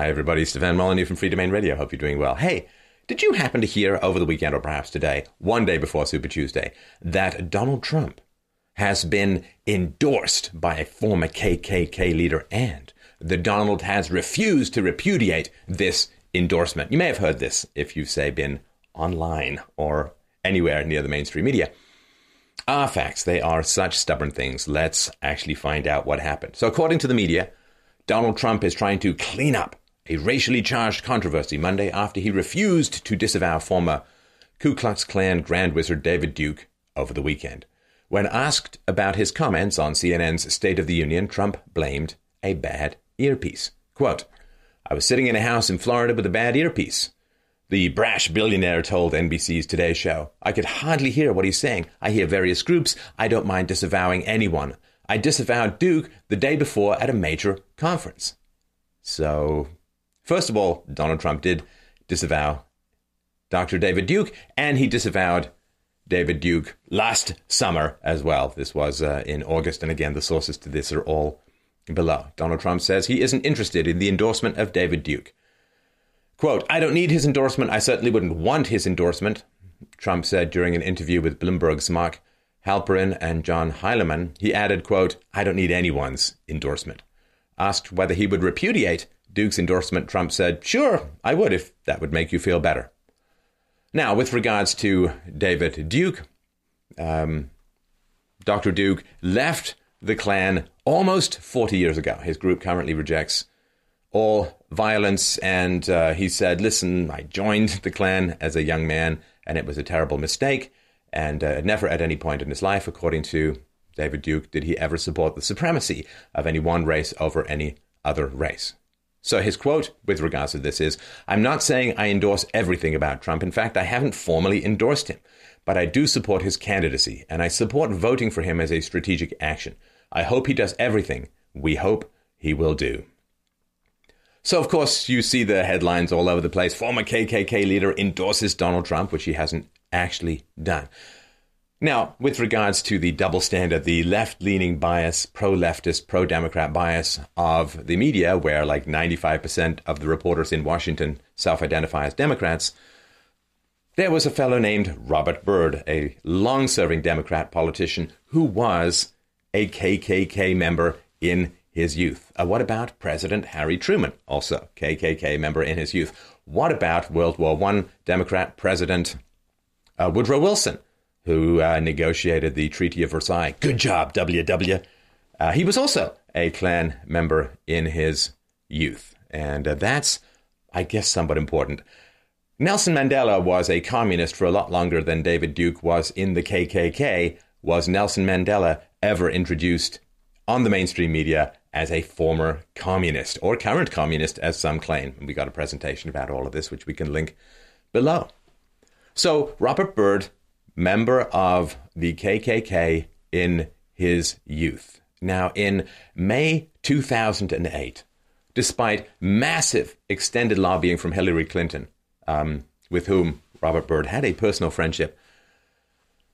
Hi, everybody. Stefan Molyneux from Freedomain Radio. Hope you're doing well. Hey, did you happen to hear over the weekend, or perhaps today, one day before Super Tuesday, that Donald Trump has been endorsed by a former KKK leader and that Donald has refused to repudiate this endorsement? You may have heard this if you've, say, been online or anywhere near the mainstream media. Are facts. They are such stubborn things. Let's actually find out what happened. So, according to the media, Donald Trump is trying to clean up a racially charged controversy Monday after he refused to disavow former Ku Klux Klan Grand Wizard David Duke over the weekend. When asked about his comments on CNN's State of the Union, Trump blamed a bad earpiece. Quote, I was sitting in a house in Florida with a bad earpiece. The brash billionaire told NBC's Today Show, I could hardly hear what he's saying. I hear various groups. I don't mind disavowing anyone. I disavowed Duke the day before at a major conference. So, first of all, Donald Trump did disavow Dr. David Duke, and he disavowed David Duke last summer as well. This was uh, in August, and again, the sources to this are all below. Donald Trump says he isn't interested in the endorsement of David Duke. Quote, I don't need his endorsement. I certainly wouldn't want his endorsement, Trump said during an interview with Bloomberg's Mark Halperin and John Heilemann. He added, quote, I don't need anyone's endorsement. Asked whether he would repudiate Duke's endorsement, Trump said, Sure, I would if that would make you feel better. Now, with regards to David Duke, um, Dr. Duke left the Klan almost 40 years ago. His group currently rejects all violence. And uh, he said, Listen, I joined the Klan as a young man, and it was a terrible mistake. And uh, never at any point in his life, according to David Duke, did he ever support the supremacy of any one race over any other race. So his quote with regards to this is I'm not saying I endorse everything about Trump. In fact, I haven't formally endorsed him, but I do support his candidacy, and I support voting for him as a strategic action. I hope he does everything we hope he will do. So, of course, you see the headlines all over the place. Former KKK leader endorses Donald Trump, which he hasn't actually done. Now, with regards to the double standard, the left leaning bias, pro leftist, pro Democrat bias of the media, where like 95% of the reporters in Washington self identify as Democrats, there was a fellow named Robert Byrd, a long serving Democrat politician who was a KKK member in his youth. Uh, what about President Harry Truman, also KKK member in his youth? What about World War I Democrat President uh, Woodrow Wilson, who uh, negotiated the Treaty of Versailles? Good job, WW. Uh, he was also a Klan member in his youth. And uh, that's, I guess, somewhat important. Nelson Mandela was a communist for a lot longer than David Duke was in the KKK. Was Nelson Mandela ever introduced on the mainstream media as a former communist or current communist, as some claim. And we got a presentation about all of this, which we can link below. So, Robert Byrd, member of the KKK in his youth. Now, in May 2008, despite massive extended lobbying from Hillary Clinton, um, with whom Robert Byrd had a personal friendship,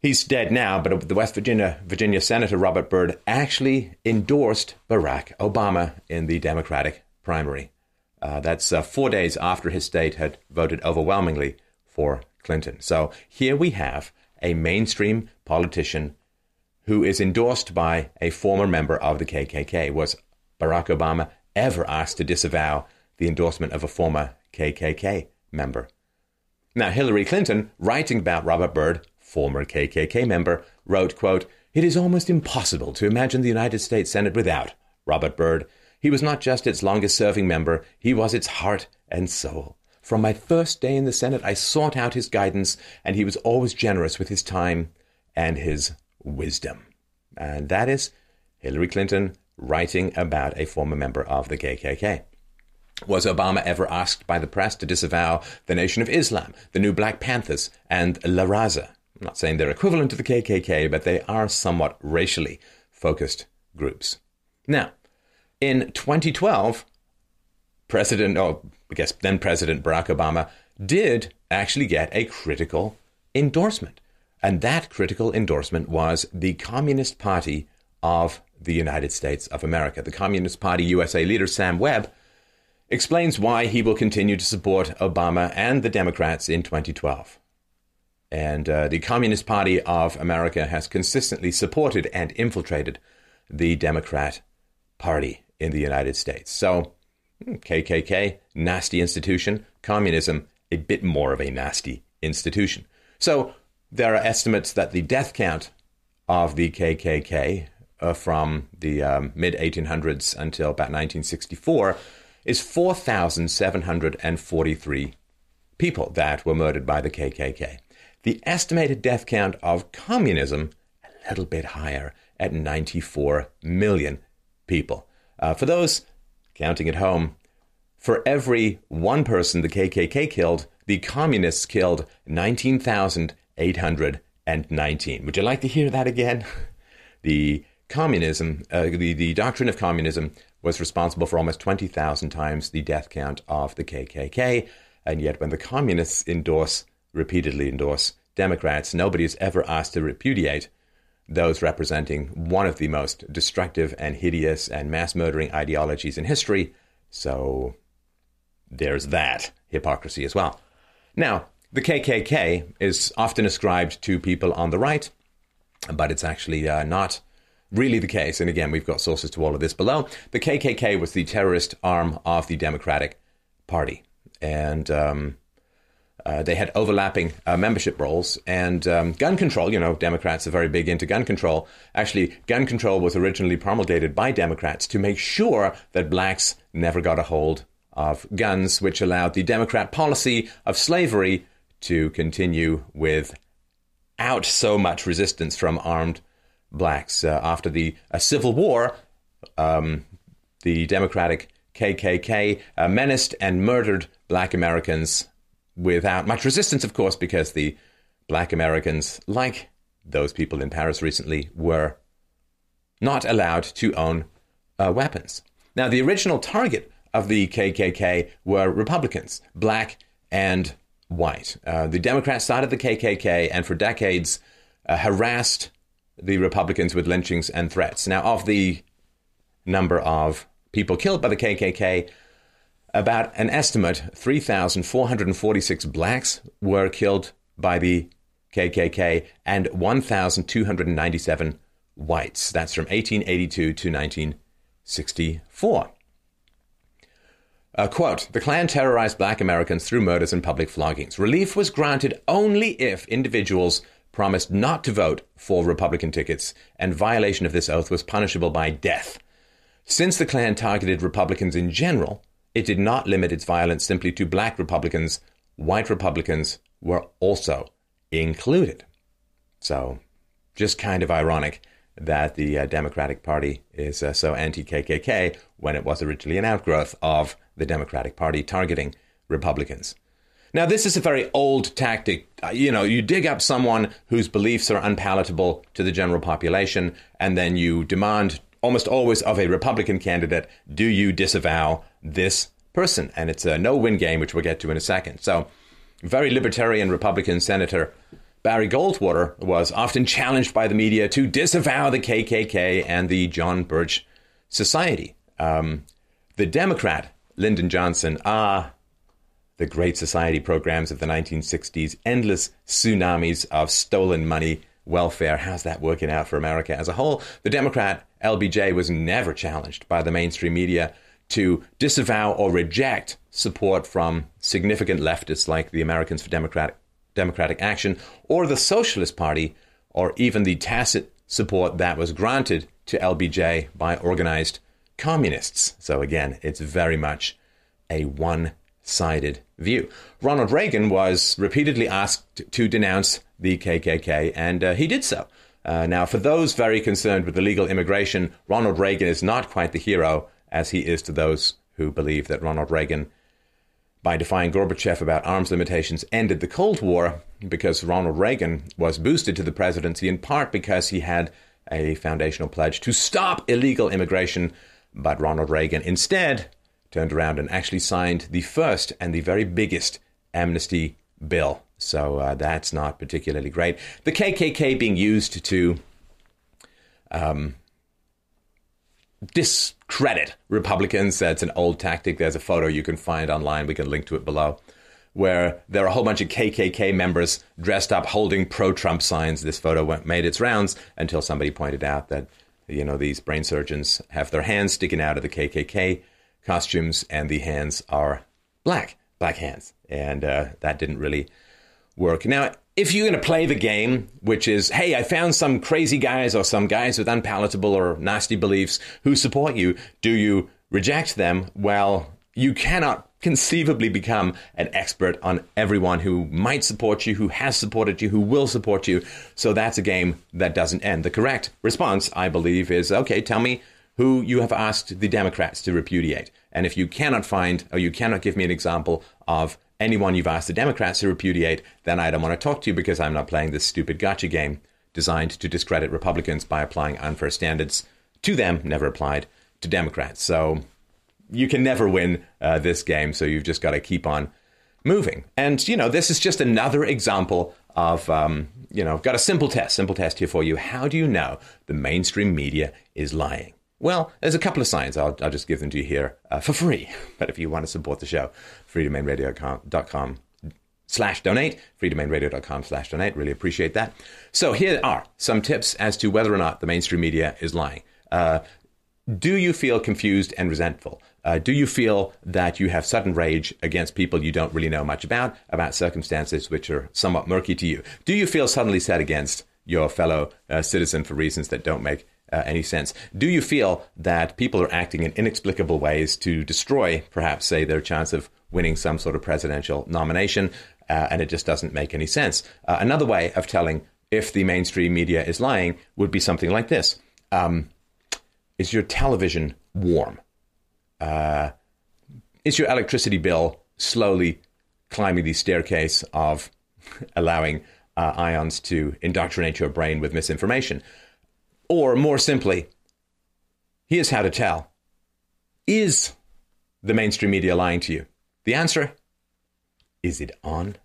He's dead now, but the West Virginia Virginia Senator Robert Byrd actually endorsed Barack Obama in the Democratic primary. Uh, that's uh, four days after his state had voted overwhelmingly for Clinton. So here we have a mainstream politician who is endorsed by a former member of the KKK. Was Barack Obama ever asked to disavow the endorsement of a former KKK member? Now, Hillary Clinton, writing about Robert Byrd, former KKK member, wrote, quote, It is almost impossible to imagine the United States Senate without Robert Byrd. He was not just its longest serving member, he was its heart and soul. From my first day in the Senate, I sought out his guidance, and he was always generous with his time and his wisdom. And that is Hillary Clinton writing about a former member of the KKK. Was Obama ever asked by the press to disavow the Nation of Islam, the New Black Panthers, and La Raza? I'm not saying they're equivalent to the KKK, but they are somewhat racially focused groups. Now, in 2012, President, oh, I guess then President Barack Obama did actually get a critical endorsement. And that critical endorsement was the Communist Party of the United States of America. The Communist Party USA leader, Sam Webb, explains why he will continue to support Obama and the Democrats in 2012. And uh, the Communist Party of America has consistently supported and infiltrated the Democrat Party in the United States. So, KKK, hmm, nasty institution. Communism, a bit more of a nasty institution. So, there are estimates that the death count of the KKK uh, from the um, mid 1800s until about 1964 is 4,743 people that were murdered by the KKK. The estimated death count of communism, a little bit higher, at 94 million people. Uh, for those counting at home, for every one person the KKK killed, the communists killed 19,819. Would you like to hear that again? The communism, uh, the, the doctrine of communism was responsible for almost 20,000 times the death count of the KKK. And yet, when the communists endorse, repeatedly endorse Democrats, nobody is ever asked to repudiate those representing one of the most destructive and hideous and mass murdering ideologies in history. So there's that hypocrisy as well. Now, the KKK is often ascribed to people on the right, but it's actually uh, not really the case. And again, we've got sources to all of this below. The KKK was the terrorist arm of the Democratic Party. And um, uh, they had overlapping uh, membership rolls and um, gun control. You know, Democrats are very big into gun control. Actually, gun control was originally promulgated by Democrats to make sure that blacks never got a hold of guns, which allowed the Democrat policy of slavery to continue without so much resistance from armed blacks. Uh, after the uh, Civil War, um, the Democratic KKK uh, menaced and murdered black Americans without much resistance, of course, because the black Americans, like those people in Paris recently, were not allowed to own uh, weapons. Now, the original target of the KKK were Republicans, black and white. Uh, the Democrats started the KKK and for decades uh, harassed the Republicans with lynchings and threats. Now, of the number of people killed by the KKK, about an estimate 3,446 blacks were killed by the KKK and 1,297 whites. That's from 1882 to 1964. Uh, quote, the Klan terrorized black Americans through murders and public floggings. Relief was granted only if individuals promised not to vote for Republican tickets, and violation of this oath was punishable by death. Since the Klan targeted Republicans in general, it did not limit its violence simply to black Republicans. White Republicans were also included. So, just kind of ironic that the uh, Democratic Party is uh, so anti KKK when it was originally an outgrowth of the Democratic Party targeting Republicans. Now, this is a very old tactic. Uh, you know, you dig up someone whose beliefs are unpalatable to the general population, and then you demand almost always of a Republican candidate, do you disavow this person? And it's a no win game, which we'll get to in a second. So, very libertarian Republican Senator Barry Goldwater was often challenged by the media to disavow the KKK and the John Birch Society. Um, the Democrat, Lyndon Johnson, ah, the Great Society programs of the 1960s, endless tsunamis of stolen money, welfare. How's that working out for America as a whole? The Democrat LBJ was never challenged by the mainstream media to disavow or reject support from significant leftists like the Americans for Democratic, Democratic Action or the Socialist Party, or even the tacit support that was granted to LBJ by organized communists. So, again, it's very much a one sided view. Ronald Reagan was repeatedly asked to denounce the KKK, and uh, he did so. Uh, now, for those very concerned with illegal immigration, Ronald Reagan is not quite the hero as he is to those who believe that Ronald Reagan, by defying Gorbachev about arms limitations, ended the Cold War because Ronald Reagan was boosted to the presidency in part because he had a foundational pledge to stop illegal immigration. But Ronald Reagan instead turned around and actually signed the first and the very biggest amnesty bill. So uh, that's not particularly great. The KKK being used to um, dis discredit Republicans. That's an old tactic. There's a photo you can find online. We can link to it below where there are a whole bunch of KKK members dressed up holding pro Trump signs. This photo went, made its rounds until somebody pointed out that, you know, these brain surgeons have their hands sticking out of the KKK costumes and the hands are black, black hands. And uh, that didn't really work. Now, if you're going to play the game, which is, hey, I found some crazy guys or some guys with unpalatable or nasty beliefs who support you, do you reject them? Well, you cannot conceivably become an expert on everyone who might support you, who has supported you, who will support you. So that's a game that doesn't end. The correct response, I believe, is okay, tell me who you have asked the Democrats to repudiate. And if you cannot find or you cannot give me an example of anyone you've asked the Democrats to repudiate, then I don't want to talk to you because I'm not playing this stupid gotcha game designed to discredit Republicans by applying unfair standards to them, never applied to Democrats. So you can never win uh, this game, so you've just got to keep on moving. And, you know, this is just another example of, um, you know, I've got a simple test, simple test here for you. How do you know the mainstream media is lying? Well, there's a couple of signs. I'll, I'll just give them to you here uh, for free. But if you want to support the show, freedomainradio.com slash donate, freedomainradio.com slash donate. Really appreciate that. So here are some tips as to whether or not the mainstream media is lying. Uh, do you feel confused and resentful? Uh, do you feel that you have sudden rage against people you don't really know much about, about circumstances which are somewhat murky to you? Do you feel suddenly set against your fellow uh, citizen for reasons that don't make uh, any sense? Do you feel that people are acting in inexplicable ways to destroy, perhaps, say, their chance of winning some sort of presidential nomination, uh, and it just doesn't make any sense? Uh, another way of telling if the mainstream media is lying would be something like this um, Is your television warm? uh, is your electricity bill slowly climbing the staircase of allowing uh, ions to indoctrinate your brain with misinformation? Or more simply, here's how to tell Is the mainstream media lying to you? The answer is it on?